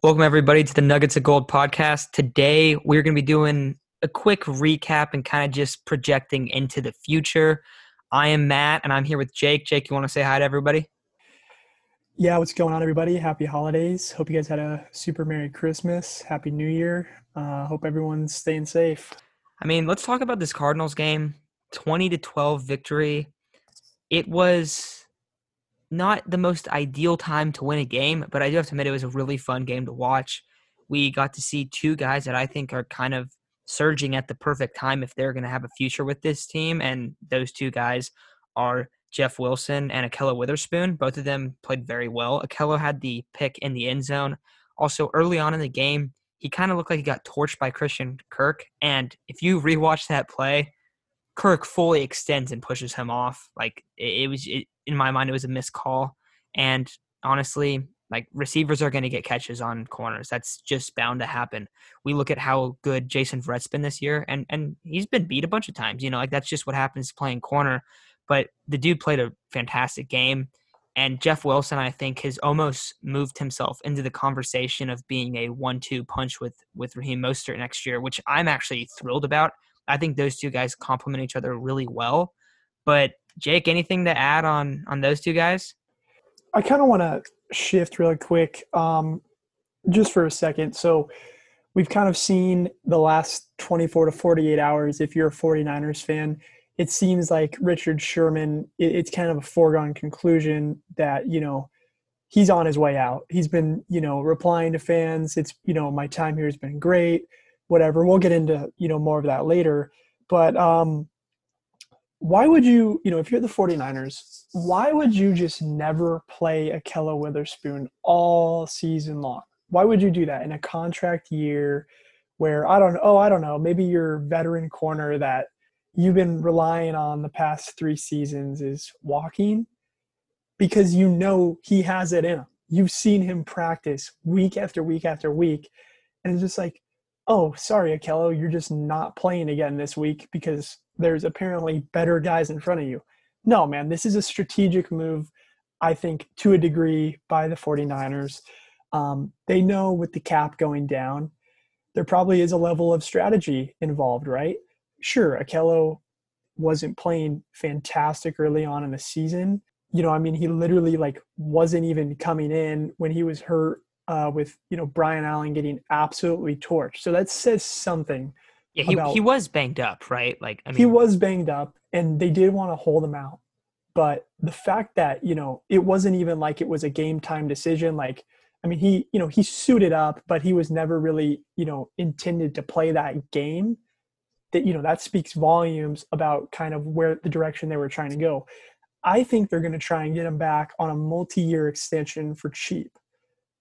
Welcome, everybody, to the Nuggets of Gold podcast. Today, we're going to be doing a quick recap and kind of just projecting into the future. I am Matt, and I'm here with Jake. Jake, you want to say hi to everybody? Yeah, what's going on, everybody? Happy holidays. Hope you guys had a super Merry Christmas. Happy New Year. Uh, hope everyone's staying safe. I mean, let's talk about this Cardinals game 20 to 12 victory. It was not the most ideal time to win a game, but I do have to admit it was a really fun game to watch. We got to see two guys that I think are kind of surging at the perfect time if they're going to have a future with this team, and those two guys are Jeff Wilson and Ahkello Witherspoon. Both of them played very well. Ahkello had the pick in the end zone. Also, early on in the game, he kind of looked like he got torched by Christian Kirk. And if you rewatch that play, Kirk fully extends and pushes him off. Like it, it was it, in my mind, it was a missed call. And honestly, like receivers are going to get catches on corners. That's just bound to happen. We look at how good Jason Verrett's been this year, and and he's been beat a bunch of times. You know, like that's just what happens playing corner. But the dude played a fantastic game. And Jeff Wilson, I think, has almost moved himself into the conversation of being a one-two punch with with Raheem Mostert next year, which I'm actually thrilled about I think those two guys complement each other really well. But Jake, anything to add on on those two guys? I kind of want to shift really quick, um, just for a second. So we've kind of seen the last 24 to 48 hours. If you're a 49ers fan, it seems like Richard Sherman. It, it's kind of a foregone conclusion that you know he's on his way out. He's been you know replying to fans. It's you know my time here has been great whatever. We'll get into, you know, more of that later. But um, why would you, you know, if you're the 49ers, why would you just never play Ahkello Witherspoon all season long? Why would you do that in a contract year where I don't oh, I don't know, maybe your veteran corner that you've been relying on the past three seasons is walking because you know he has it in him. You've seen him practice week after week after week. And it's just like, oh, sorry, Ahkello, you're just not playing again this week because there's apparently better guys in front of you. No, man, this is a strategic move, I think, to a degree by the 49ers. Um, they know with the cap going down, there probably is a level of strategy involved, right? Sure, Ahkello wasn't playing fantastic early on in the season. You know, I mean, he literally like wasn't even coming in when he was hurt uh, with you know Brian Allen getting absolutely torched. So that says something. Yeah, he about, he was banged up, right? Like I mean, he was banged up, and they did want to hold him out. But the fact that you know it wasn't even like it was a game time decision. Like I mean, he you know he suited up, but he was never really you know intended to play that game. That you know that speaks volumes about kind of where the direction they were trying to go. I think they're going to try and get him back on a multi-year extension for cheap.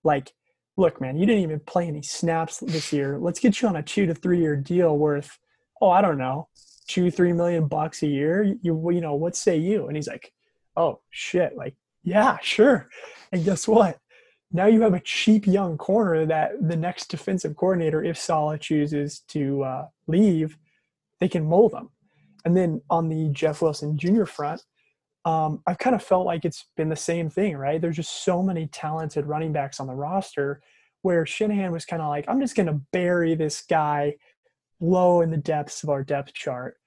Like look, man, you didn't even play any snaps this year. Let's get you on a two to three year deal worth, oh, I don't know, two, three million bucks a year. You, you know, what say you? And he's like, oh, shit. Like, yeah, sure. And guess what? Now you have a cheap young corner that the next defensive coordinator, if Saleh chooses to uh, leave, they can mold them. And then on the Jeff Wilson Jr. front, um, I've kind of felt like it's been the same thing, right? There's just so many talented running backs on the roster where Shanahan was kind of like, I'm just going to bury this guy low in the depths of our depth chart.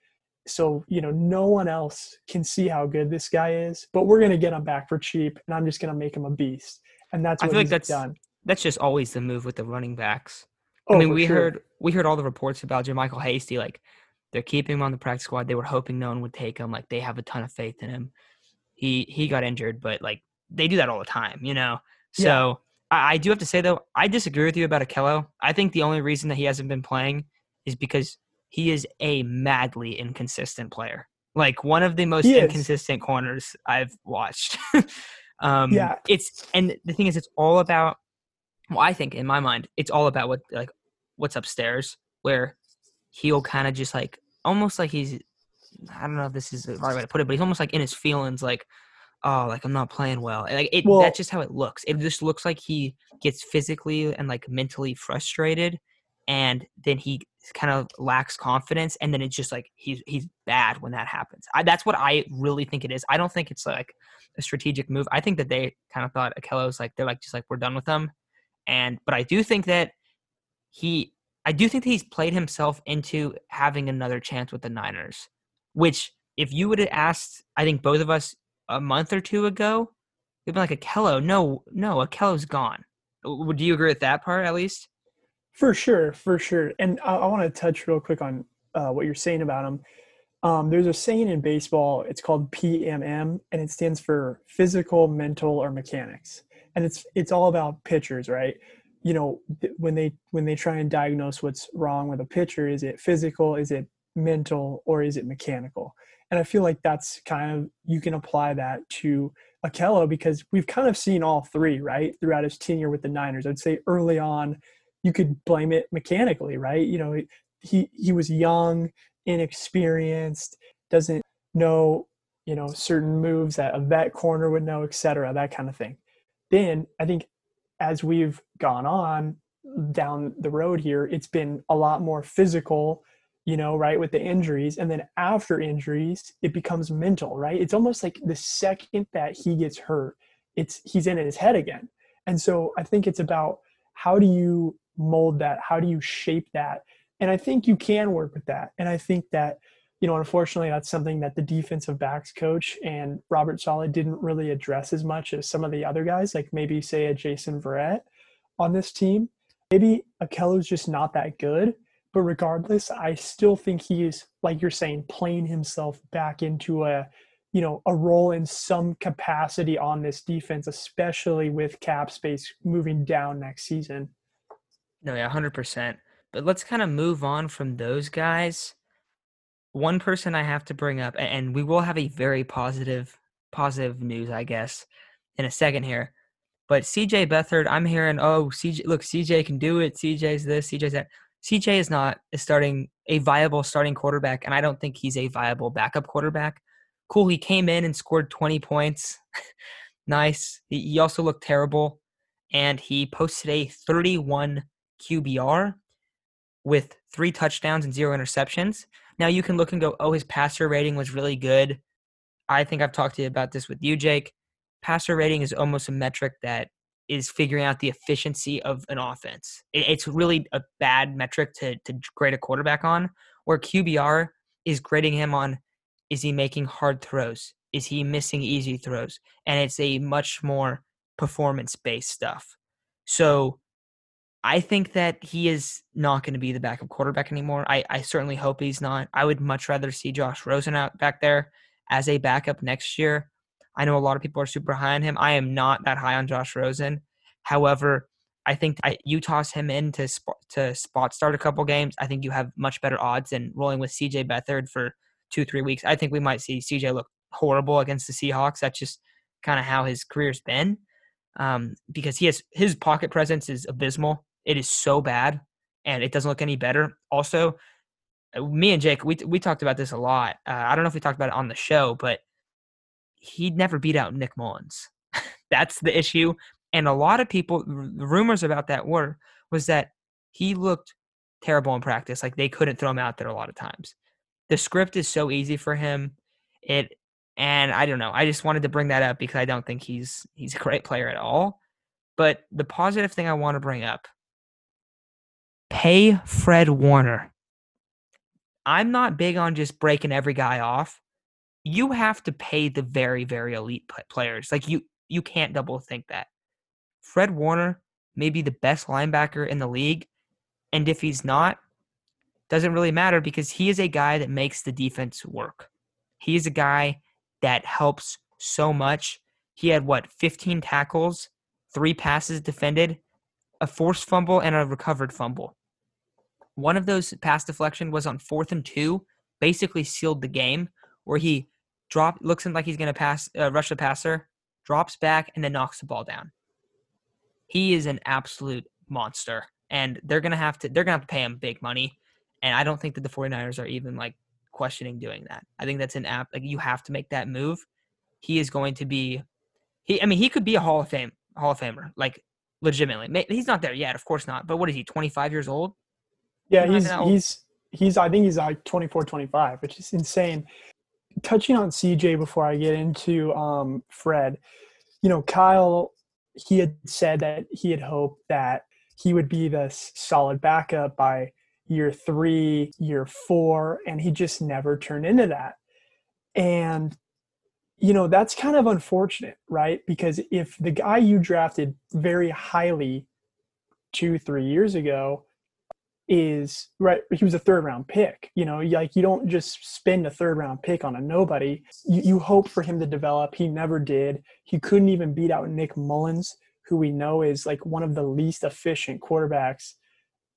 So, you know, no one else can see how good this guy is, but we're going to get him back for cheap and I'm just going to make him a beast. And that's what I feel like that's, done. That's just always the move with the running backs. Oh, I mean, we sure. heard we heard all the reports about JaMycal Hasty. Like they're keeping him on the practice squad. They were hoping no one would take him. Like they have a ton of faith in him he he got injured, but like they do that all the time, you know. So yeah. I, I, do have to say though, I disagree with you about Ahkello. I think the only reason that he hasn't been playing is because he is a madly inconsistent player. Like one of the most inconsistent corners I've watched. um, yeah, it's and the thing is, it's all about. Well, I think in my mind, it's all about what like what's upstairs, where he'll kind of just like almost like he's I don't know if this is the right way to put it, but he's almost like in his feelings, like, oh, like I'm not playing well. Like it, well, that's just how it looks. It just looks like he gets physically and like mentally frustrated, and then he kind of lacks confidence, and then it's just like he's he's bad when that happens. I, that's what I really think it is. I don't think it's like a strategic move. I think that they kind of thought Ahkello's like they're like just like we're done with him, And but I do think that he I do think that he's played himself into having another chance with the Niners. Which if you would have asked, I think both of us a month or two ago, we'd be like Ahkello, no, no, Ahkello's gone. Would you agree with that part at least? For sure, for sure. And I, I want to touch real quick on uh, what you're saying about him. Um, there's a saying in baseball. It's called PMM, and it stands for physical, mental, or mechanics. And it's it's all about pitchers, right? You know, when they when they try and diagnose what's wrong with a pitcher, is it physical, is it mental, or is it mechanical? And I feel like that's kind of you can apply that to Ahkello because we've kind of seen all three, right, throughout his tenure with the Niners. I'd say early on, you could blame it mechanically, right? You know, he he was young, inexperienced, doesn't know, you know, certain moves that a vet corner would know, et cetera, that kind of thing. Then I think as we've gone on down the road here, it's been a lot more physical, you know, right, with the injuries. And then after injuries, it becomes mental, right? It's almost like the second that he gets hurt, it's he's in his head again. And so I think it's about how do you mold that? How do you shape that? And I think you can work with that. And I think that, you know, unfortunately, that's something that the defensive backs coach and Robert Saleh didn't really address as much as some of the other guys, like maybe say a Jason Verrett on this team. Maybe Ahkello's just not that good. But regardless, I still think he is, like you're saying, playing himself back into a, you know, a role in some capacity on this defense, especially with cap space moving down next season. No, yeah, hundred percent. But let's kind of move on from those guys. One person I have to bring up, and we will have a very positive, positive news, I guess, in a second here. But CJ Beathard, I'm hearing, oh, CJ, look, CJ can do it. CJ's this, CJ's that. CJ is not a starting, a viable starting quarterback, and I don't think he's a viable backup quarterback. Cool, he came in and scored 20 points. nice. He also looked terrible, and he posted a 31 QBR with three touchdowns and zero interceptions. Now you can look and go, oh, his passer rating was really good. I think I've talked to you about this with you, Jake. Passer rating is almost a metric that is figuring out the efficiency of an offense. It's really a bad metric to, to grade a quarterback on, where QBR is grading him on is he making hard throws? Is he missing easy throws? And it's a much more performance based stuff. So I think that he is not going to be the backup quarterback anymore. I, I certainly hope he's not. I would much rather see Josh Rosen out back there as a backup next year. I know a lot of people are super high on him. I am not that high on Josh Rosen. However, I think I, you toss him in to, spot, to spot start a couple games. I think you have much better odds than rolling with CJ Beathard for two, three weeks. I think we might see CJ look horrible against the Seahawks. That's just kind of how his career's been um, because he has his pocket presence is abysmal. It is so bad, and it doesn't look any better. Also, uh, me and Jake, we we talked about this a lot. Uh, I don't know if we talked about it on the show, but he'd never beat out Nick Mullens. That's the issue. And a lot of people, the rumors about that were was that he looked terrible in practice. Like they couldn't throw him out there a lot of times. The script is so easy for him. It and I don't know. I just wanted to bring that up because I don't think he's he's a great player at all. But the positive thing I want to bring up pay Fred Warner. I'm not big on just breaking every guy off. You have to pay the very, very elite players. Like you, you can't double think that. Fred Warner may be the best linebacker in the league, and if he's not, doesn't really matter because he is a guy that makes the defense work. He is a guy that helps so much. He had what 15 tackles, three passes defended, a forced fumble, and a recovered fumble. One of those pass deflection was on fourth and two, basically sealed the game, where he drop looks like he's going to pass uh, rush the passer, drops back, and then knocks the ball down. He is an absolute monster, and they're gonna have to they're gonna have to pay him big money. And I don't think that the 49ers are even like questioning doing that. I think that's an app like you have to make that move. He is going to be he I mean he could be a Hall of Fame Hall of Famer, like legitimately. He's not there yet, of course not. But what is he, 25 years old? Yeah, he's he's he's I think he's like 24, 25, which is insane. Touching on CJ before I get into um, Fred, you know, Kyle he had said that he had hoped that he would be this solid backup by year three, year four, and he just never turned into that. And, you know, that's kind of unfortunate, right? Because if the guy you drafted very highly two, three years ago is right, he was a third round pick, you know, like you don't just spend a third round pick on a nobody. You, you hope for him to develop. He never did. He couldn't even beat out Nick Mullens who we know is like one of the least efficient quarterbacks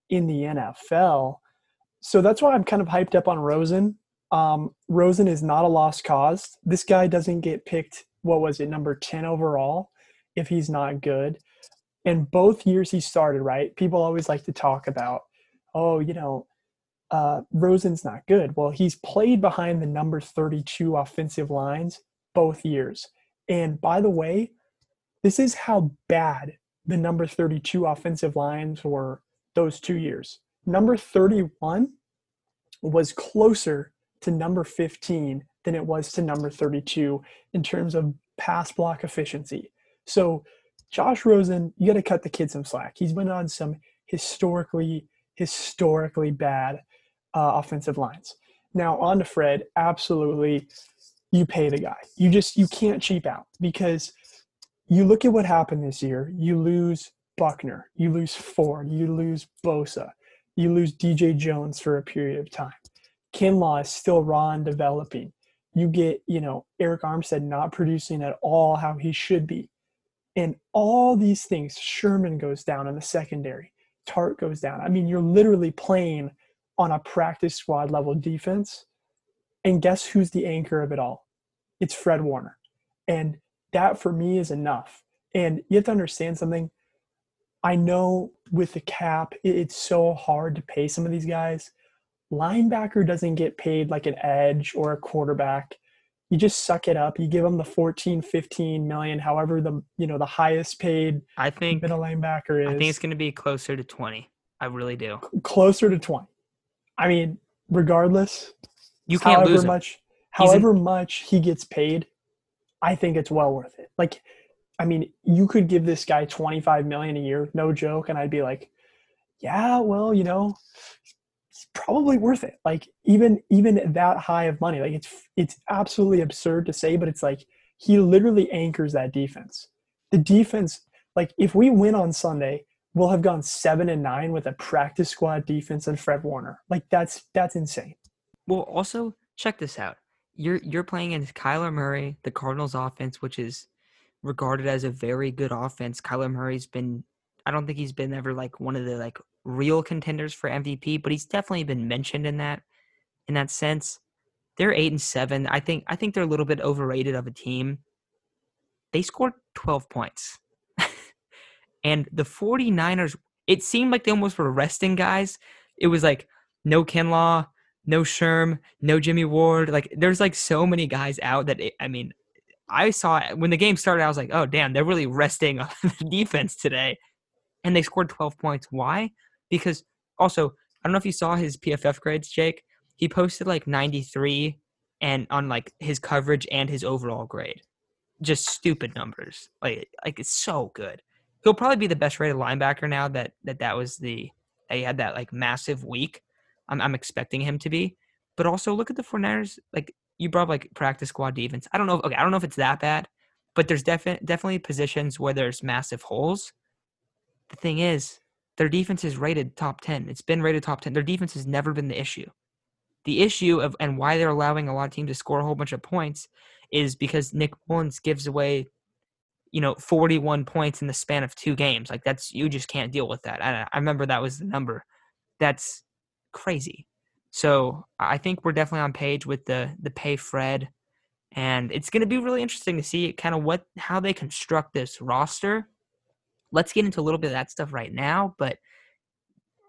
in the NFL. So that's why I'm kind of hyped up on Rosen. Um, Rosen is not a lost cause. This guy doesn't get picked, what was it, number 10 overall if he's not good. And both years he started, right? People always like to talk about, oh, you know, uh, Rosen's not good. Well, he's played behind the number 32 offensive lines both years. And by the way, this is how bad the number 32 offensive lines were those two years. Number 31 was closer to number 15 than it was to number 32 in terms of pass block efficiency. So, Josh Rosen, you got to cut the kid some slack. He's been on some historically, historically bad uh, offensive lines. Now, on to Fred, absolutely, you pay the guy. You just you can't cheap out because you look at what happened this year. You lose Buckner, you lose Ford, you lose Bosa, you lose DJ Jones for a period of time. Kinlaw is still raw and developing. You get, you know, Arik Armstead not producing at all how he should be. And all these things, Sherman goes down in the secondary, Tartt goes down. I mean, you're literally playing on a practice squad level defense. And guess who's the anchor of it all? It's Fred Warner. And that for me is enough. And you have to understand something. I know with the cap, it's so hard to pay some of these guys. Linebacker doesn't get paid like an edge or a quarterback. You just suck it up. You give them the 14, 15 million, however the you know the highest paid I think middle linebacker is. I think it's going to be closer to 20. I really do. closer to 20. I mean, regardless, You can't however lose him. much an- however much he gets paid, I think it's well worth it. Like, I mean, you could give this guy 25 million a year, no joke, and I'd be like, yeah, well, you know, it's probably worth it. Like even even that high of money, like it's it's absolutely absurd to say, but it's like he literally anchors that defense. The defense, like if we win on Sunday, we'll have gone seven and nine with a practice squad defense and Fred Warner. Like that's that's insane. Well, also check this out. You're you're playing against Kyler Murray, the Cardinals offense, which is regarded as a very good offense. Kyler Murray's been I don't think he's been ever like one of the like real contenders for MVP, but he's definitely been mentioned in that in that sense. They're eight and seven. I think I think they're a little bit overrated of a team. They scored 12 points. and the 49ers, it seemed like they almost were resting guys. It was like no Kinlaw, no Sherm, no Jimmy Ward. Like there's like so many guys out that it, I mean, I saw when the game started. I was like, oh damn, they're really resting on the defense today, and they scored 12 points. Why? Because also I don't know if you saw his PFF grades, Jake. He posted like 93 and on like his coverage and his overall grade. Just stupid numbers. Like like it's so good. He'll probably be the best rated linebacker now that that that was the that he had that like massive week. I'm I'm expecting him to be. But also look at the 49ers like you brought like practice squad defense. I don't know. Okay, I don't know if it's that bad, but there's definitely definitely positions where there's massive holes. The thing is, their defense is rated top ten. It's been rated top ten. Their defense has never been the issue. The issue of and why they're allowing a lot of teams to score a whole bunch of points is because Nick Mullens gives away, you know, 41 points in the span of two games. Like that's you just can't deal with that. I remember that was the number. That's crazy. So I think we're definitely on page with the the pay Fred, and it's going to be really interesting to see kind of what how they construct this roster. Let's get into a little bit of that stuff right now, but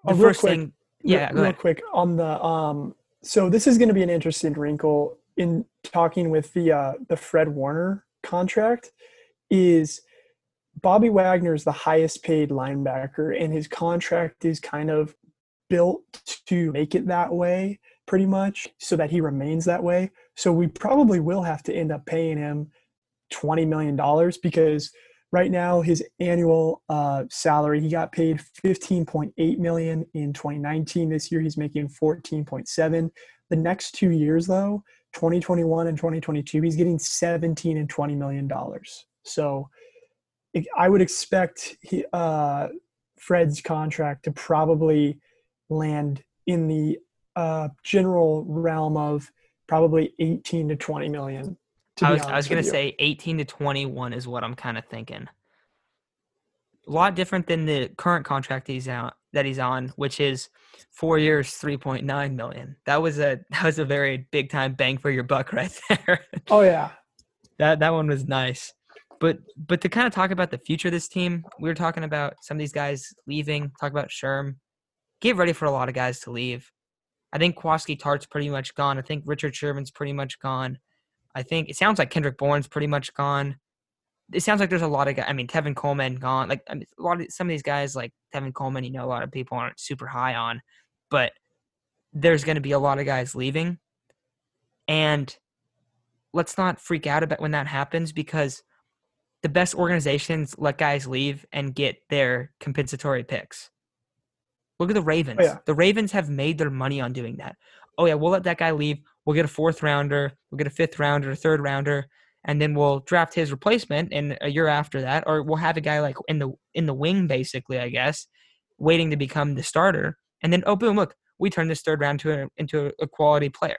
the Oh, first quick, thing, yeah, go real quick on the um so this is going to be an interesting wrinkle in talking with the uh the Fred Warner contract is Bobby Wagner is the highest paid linebacker and his contract is kind of built to make it that way pretty much so that he remains that way. So we probably will have to end up paying him 20 million dollars because right now his annual uh, salary he got paid 15.8 million in 2019 this year he's making 14.7 the next two years though 2021 and 2022 he's getting 17 and 20 million dollars. So i would expect he, uh, fred's contract to probably land in the uh, general realm of probably 18 to 20 million I was, I was going to say 18 to 21 is what I'm kind of thinking. A lot different than the current contract he's out that he's on, which is four years, 3.9 million. That was a that was a very big time bang for your buck right there. Oh yeah, that that one was nice. But but to kind of talk about the future of this team, we were talking about some of these guys leaving. Talk about Sherm. Get ready for a lot of guys to leave. I think Jaquiski Tartt's pretty much gone. I think Richard Sherman's pretty much gone. I think it sounds like Kendrick Bourne's pretty much gone. It sounds like there's a lot of guys. I mean, Tevin Coleman gone. Like I mean, a lot of some of these guys, like Tevin Coleman, you know, a lot of people aren't super high on, but there's going to be a lot of guys leaving, and let's not freak out about when that happens because the best organizations let guys leave and get their compensatory picks. Look at the Ravens. Oh, yeah. The Ravens have made their money on doing that. Oh yeah, we'll let that guy leave. We'll get a fourth rounder, we'll get a fifth rounder, a third rounder, and then we'll draft his replacement in a year after that, or we'll have a guy like in the in the wing, basically, I guess, waiting to become the starter. And then oh boom, look, we turn this third round to a, into a quality player.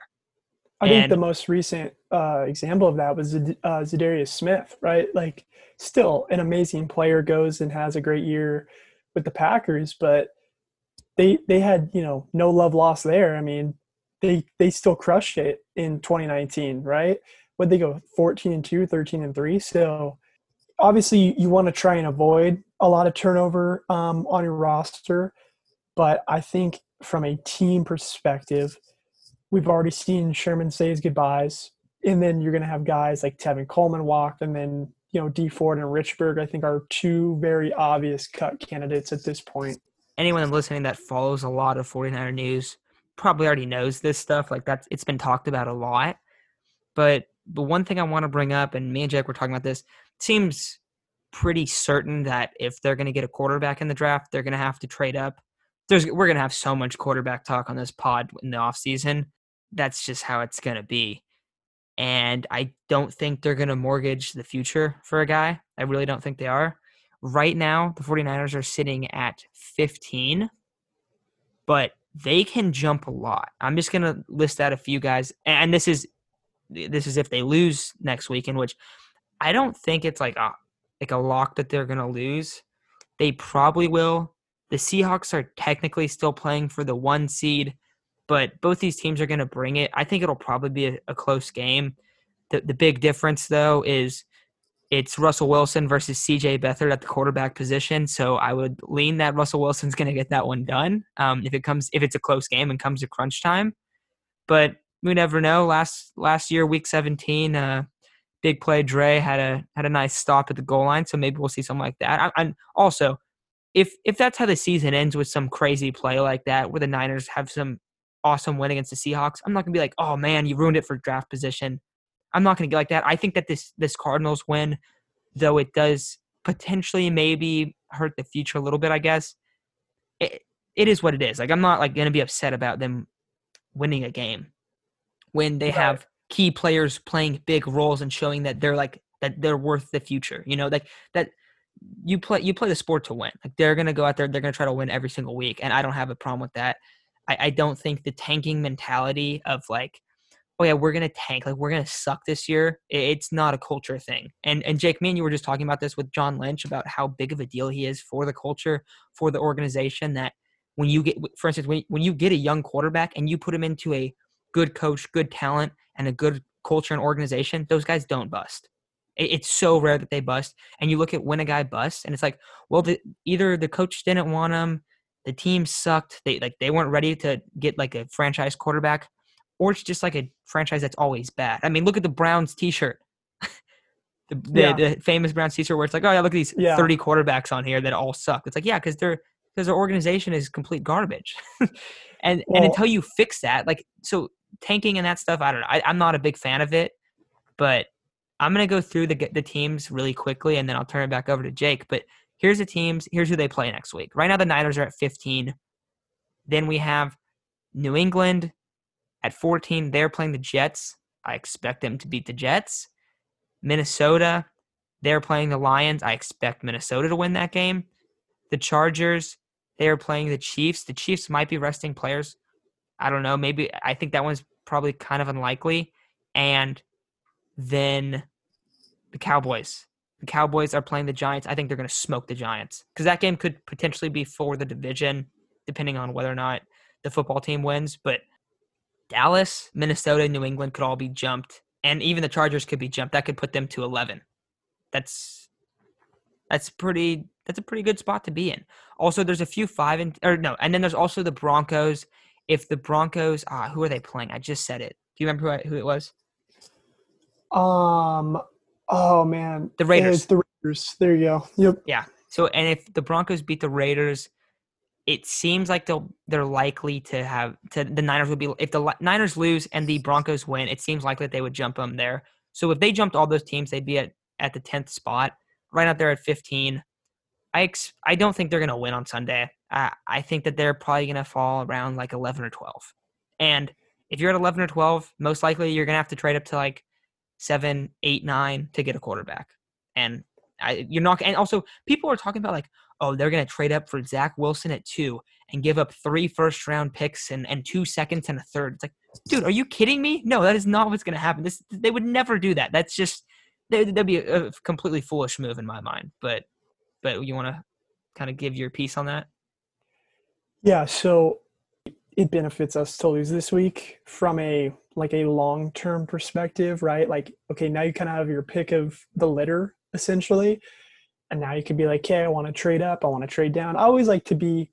I think the most recent uh, example of that was uh, Za'Darius Smith, right? Like, still an amazing player, goes and has a great year with the Packers, but they they had you know no love lost there. I mean, they they still crushed it in 2019, right? Would they go 14 and 2, 13 and 3? So obviously you, you want to try and avoid a lot of turnover um, on your roster, but I think from a team perspective, we've already seen Sherman say his goodbyes, and then you're going to have guys like Tevin Coleman walk, and then you know Dee Ford and Richburg. I think are two very obvious cut candidates at this point. Anyone listening that follows a lot of 49er news probably already knows this stuff. Like that's it's been talked about a lot. But the one thing I want to bring up, and me and Jake were talking about this, seems pretty certain that if they're going to get a quarterback in the draft, they're going to have to trade up. There's we're going to have so much quarterback talk on this pod in the off season. That's just how it's going to be. And I don't think they're going to mortgage the future for a guy. I really don't think they are. Right now, the 49ers are sitting at 15, but they can jump a lot. I'm just gonna list out a few guys, and this is this is if they lose next week, in which I don't think it's like a like a lock that they're gonna lose. They probably will. The Seahawks are technically still playing for the one seed, but both these teams are gonna bring it. I think it'll probably be a, a close game. The the big difference though is it's Russell Wilson versus CJ Beathard at the quarterback position. So I would lean that Russell Wilson's going to get that one done um, if it comes if it's a close game and comes to crunch time. But we never know. Last last year, Week 17, uh, big play Dre had a had a nice stop at the goal line. So maybe we'll see something like that. And also, if if that's how the season ends with some crazy play like that, where the Niners have some awesome win against the Seahawks, I'm not gonna be like, oh man, you ruined it for draft position. I'm not going to get like that. I think that this this Cardinals win, though it does potentially maybe hurt the future a little bit. I guess it, it is what it is. Like I'm not like going to be upset about them winning a game when they right. have key players playing big roles and showing that they're like that they're worth the future. You know, like that you play you play the sport to win. Like they're gonna go out there, they're gonna try to win every single week, and I don't have a problem with that. I, I don't think the tanking mentality of like oh yeah, we're gonna tank, like we're gonna suck this year. It's not a culture thing. And and Jake, me and you were just talking about this with John Lynch about how big of a deal he is for the culture, for the organization. That when you get, for instance, when when you get a young quarterback and you put him into a good coach, good talent, and a good culture and organization, those guys don't bust. It's so rare that they bust. And you look at when a guy busts, and it's like, well, the, either the coach didn't want him, the team sucked, they like they weren't ready to get like a franchise quarterback or it's just like a franchise that's always bad. I mean, look at the Browns T-shirt, the, the, yeah. the, famous Browns T-shirt where it's like, oh yeah, look at these yeah. thirty quarterbacks on here that all suck. It's like, yeah, because they're because their organization is complete garbage, and well, and until you fix that, like, so tanking and that stuff, I don't know. I, I'm not a big fan of it, but I'm gonna go through the the teams really quickly, and then I'll turn it back over to Jake. But here's the teams. Here's who they play next week. Right now, the Niners are at 15. Then we have New England at 14. They're playing the Jets. I expect them to beat the Jets. Minnesota, they're playing the Lions. I expect Minnesota to win that game. The Chargers, they are playing the Chiefs. The Chiefs might be resting players. I don't know. Maybe I think that one's probably kind of unlikely. And then the Cowboys. The Cowboys are playing the Giants. I think they're going to smoke the Giants because that game could potentially be for the division, depending on whether or not the football team wins. But Dallas, Minnesota, New England could all be jumped, and even the Chargers could be jumped. That could put them to eleven. That's that's pretty. That's a pretty good spot to be in. Also, there's a few five and or no, and then there's also the Broncos. If the Broncos, ah, who are they playing? I just said it. Do you remember who, I, who it was? Um. Oh man, The Raiders. It's the Raiders. There you go. Yep. Yeah. So, and if the Broncos beat the Raiders, it seems like they'll they're likely to have to the Niners would be if the Niners lose and the Broncos win, it seems likely that they would jump them there. So if they jumped all those teams, they'd be at at the tenth spot, right out there at fifteen. I ex- I don't think they're gonna win on Sunday. I I think that they're probably gonna fall around like eleven or twelve. And if you're at eleven or twelve, most likely you're gonna have to trade up to like seven, eight, nine to get a quarterback. And I, you're not. And also, people are talking about like, oh, they're going to trade up for Zach Wilson at two and give up three first round picks and, and two seconds and a third. It's like, dude, are you kidding me? No, that is not what's going to happen. This they would never do that. That's just they, that'd be a, a completely foolish move in my mind. But but you want to kind of give your piece on that? Yeah. So it benefits us to lose this week from a like a long term perspective, right? Like, okay, now you kind of have your pick of the litter essentially. And now you could be like, okay, I want to trade up, I want to trade down. I always like to be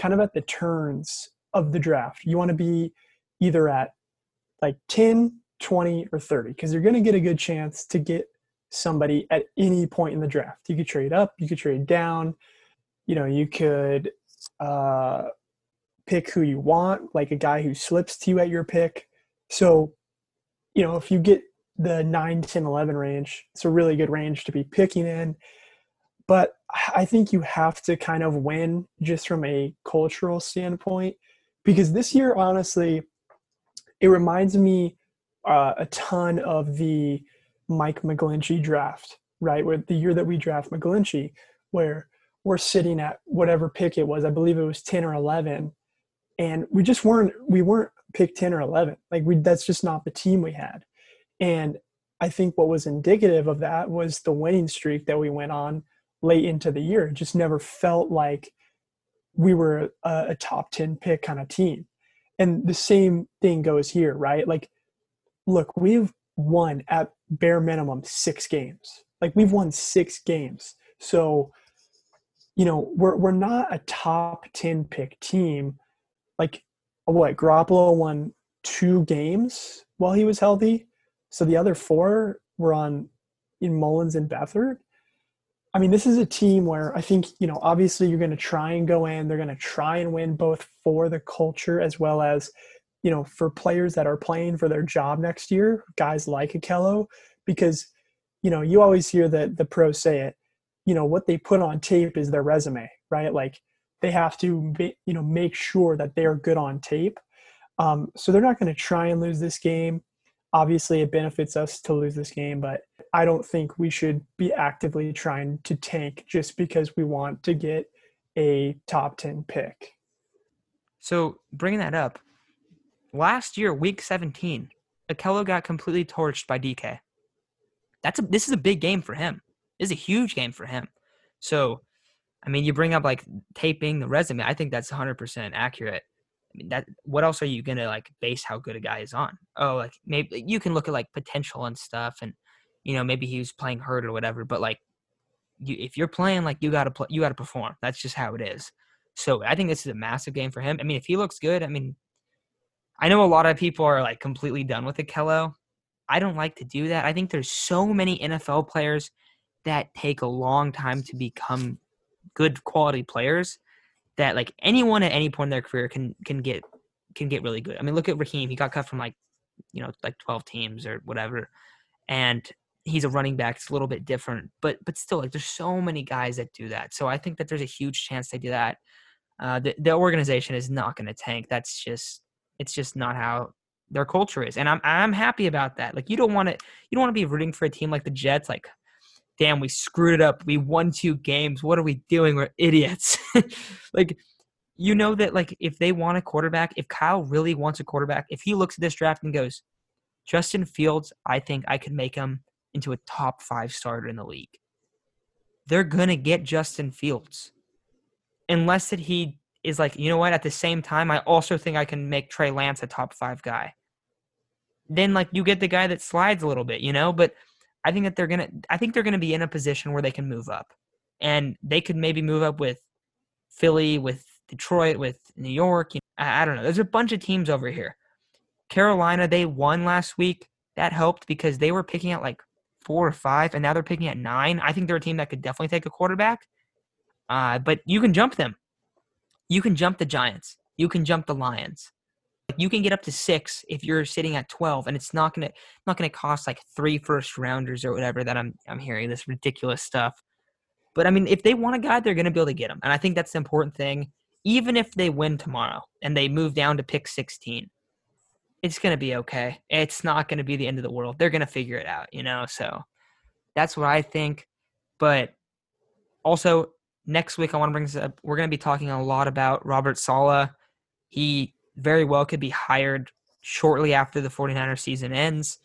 kind of at the turns of the draft. You want to be either at like 10, 20, or 30, because you're going to get a good chance to get somebody at any point in the draft. You could trade up, you could trade down, you know, you could uh, pick who you want, like a guy who slips to you at your pick. So, you know, if you get the 9, 10, 11 range, it's a really good range to be picking in. But I think you have to kind of win just from a cultural standpoint because this year, honestly, it reminds me uh, a ton of the Mike McGlinchey draft, right? Where the year that we draft McGlinchey, where we're sitting at whatever pick it was, I believe it was 10 or 11, and we just weren't we weren't picked 10 or 11. Like we that's just not the team we had. And I think what was indicative of that was the winning streak that we went on late into the year. It just never felt like we were a, a top 10 pick kind of team. And the same thing goes here, right? Like, look, we've won at bare minimum six games. Like, we've won six games. So, you know, we're, we're not a top 10 pick team. Like, what? Garoppolo won two games while he was healthy. So the other four were on in Mullens and Beathard. I mean, this is a team where I think, you know, obviously you're going to try and go in. They're going to try and win both for the culture as well as, you know, for players that are playing for their job next year, guys like Ahkello, because, you know, you always hear that the pros say it, you know, what they put on tape is their resume, right? Like they have to, you know, make sure that they're good on tape. Um, so they're not going to try and lose this game obviously it benefits us to lose this game, but I don't think we should be actively trying to tank just because we want to get a top 10 pick. So bringing that up, last year, week 17, Ahkello got completely torched by DK. That's a this is a big game for him. This is a huge game for him. So, I mean, you bring up like taping the resume. I think that's 100% accurate. I mean, that what else are you gonna like base how good a guy is on? Oh, like maybe you can look at like potential and stuff, and you know maybe he was playing hurt or whatever. But like, you if you're playing, like you gotta play, you gotta perform. That's just how it is. So I think this is a massive game for him. I mean, if he looks good, I mean, I know a lot of people are like completely done with Ahkello. I don't like to do that. I think there's so many NFL players that take a long time to become good quality players that like anyone at any point in their career can can get can get really good. I mean, look at Raheem. He got cut from like you know like 12 teams or whatever, and he's a running back. It's a little bit different, but but still, like there's so many guys that do that. So I think that there's a huge chance they do that. Uh, the the organization is not going to tank. That's just it's just not how their culture is, and I'm I'm happy about that. Like you don't want to you don't want to be rooting for a team like the Jets. Like, damn, we screwed it up. We won two games. What are we doing? We're idiots. like you know that like if they want a quarterback, if Kyle really wants a quarterback, if he looks at this draft and goes, Justin Fields, I think I could make him into a top five starter in the league. They're gonna get Justin Fields. Unless that he is like, you know what, at the same time, I also think I can make Trey Lance a top five guy. Then like you get the guy that slides a little bit, you know, but I think that they're gonna I think they're gonna be in a position where they can move up. And they could maybe move up with Philly, with Detroit, with New York. You know, I, I don't know. There's a bunch of teams over here. Carolina, they won last week. That helped because they were picking at like four or five, and now they're picking at nine. I think they're a team that could definitely take a quarterback. Uh, but you can jump them. You can jump the Giants. You can jump the Lions. You can get up to six if you're sitting at twelve, and it's not gonna not gonna cost like three first rounders or whatever that I'm I'm hearing this ridiculous stuff. But I mean, if they want a guy, they're gonna be able to get him, and I think that's the important thing even if they win tomorrow and they move down to pick 16, it's going to be okay. It's not going to be the end of the world. They're going to figure it out, you know? So that's what I think. But also, next week, I want to bring this up. We're going to be talking a lot about Robert Saleh. He very well could be hired shortly after the 49ers season ends.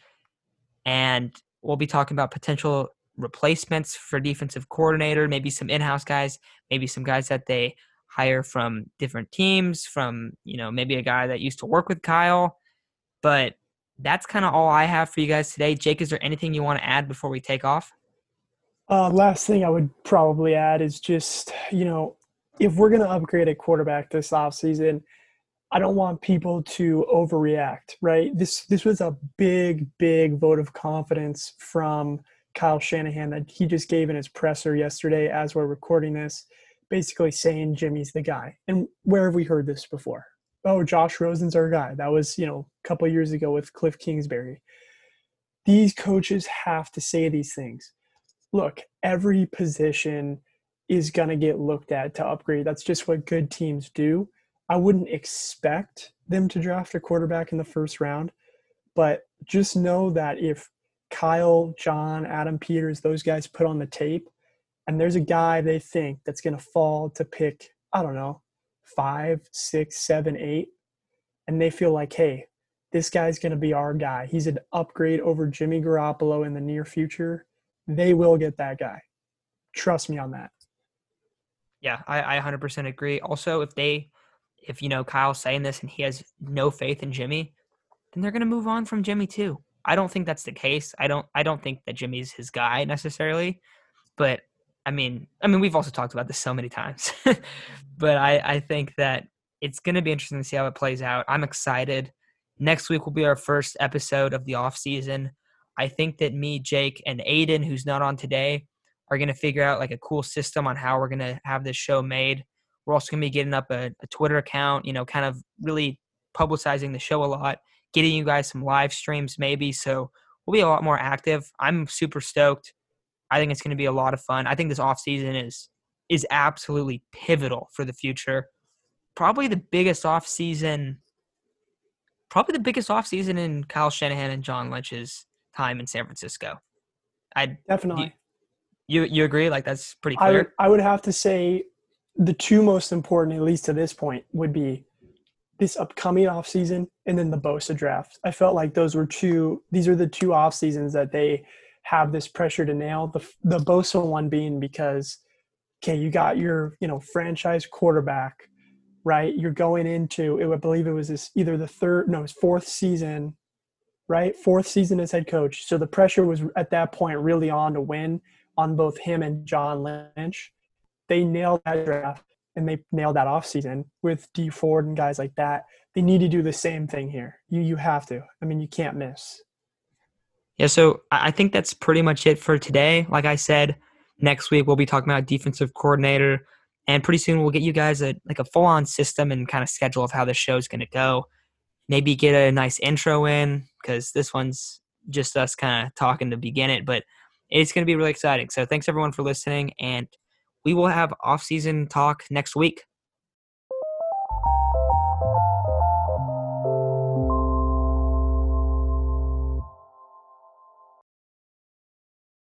And we'll be talking about potential replacements for defensive coordinator, maybe some in house guys, maybe some guys that they hire from different teams, from, you know, maybe a guy that used to work with Kyle. But that's kind of all I have for you guys today. Jake, is there anything you want to add before we take off? Uh, last thing I would probably add is just, you know, if we're going to upgrade a quarterback this offseason, I don't want people to overreact, right? This this was a big, big vote of confidence from Kyle Shanahan that he just gave in his presser yesterday as we're recording this basically saying Jimmy's the guy. And where have we heard this before? Oh, Josh Rosen's our guy. That was, you know, a couple years ago with Cliff Kingsbury. These coaches have to say these things. Look, every position is going to get looked at to upgrade. That's just what good teams do. I wouldn't expect them to draft a quarterback in the first round, but just know that if Kyle, John, Adam Peters, those guys put on the tape and there's a guy they think that's going to fall to pick, I don't know, five, six, seven, eight, and they feel like, hey, this guy's going to be our guy. He's an upgrade over Jimmy Garoppolo in the near future. They will get that guy. Trust me on that. Yeah, I, I 100% agree. Also, if they, if you know Kyle's saying this and he has no faith in Jimmy, then they're going to move on from Jimmy too. I don't think that's the case. I don't. I don't think that Jimmy's his guy necessarily, but I mean, I mean, we've also talked about this so many times, but I, I think that it's going to be interesting to see how it plays out. I'm excited. Next week will be our first episode of the off season. I think that me, Jake, and Aiden, who's not on today, are going to figure out like a cool system on how we're going to have this show made. We're also going to be getting up a, a Twitter account, you know, kind of really publicizing the show a lot, getting you guys some live streams maybe. So we'll be a lot more active. I'm super stoked. I think it's going to be a lot of fun. I think this offseason is is absolutely pivotal for the future. Probably the biggest offseason probably the biggest offseason in Kyle Shanahan and John Lynch's time in San Francisco. I definitely you, you, you agree like that's pretty clear. I, I would have to say the two most important, at least to this point, would be this upcoming offseason and then the Bosa draft. I felt like those were two these are the two off seasons that they have this pressure to nail. The the Bosa one being because okay, you got your you know franchise quarterback, right? You're going into it. I believe it was this either the third no, it was fourth season, right? Fourth season as head coach. So the pressure was at that point really on to win on both him and John Lynch. They nailed that draft and they nailed that offseason with Dee Ford and guys like that. They need to do the same thing here. You you have to. I mean, you can't miss. Yeah, so I think that's pretty much it for today. Like I said, next week we'll be talking about defensive coordinator, and pretty soon we'll get you guys a like a full on system and kind of schedule of how the show's going to go. Maybe get a nice intro in because this one's just us kind of talking to begin it, but it's going to be really exciting. So thanks everyone for listening, and we will have off-season talk next week.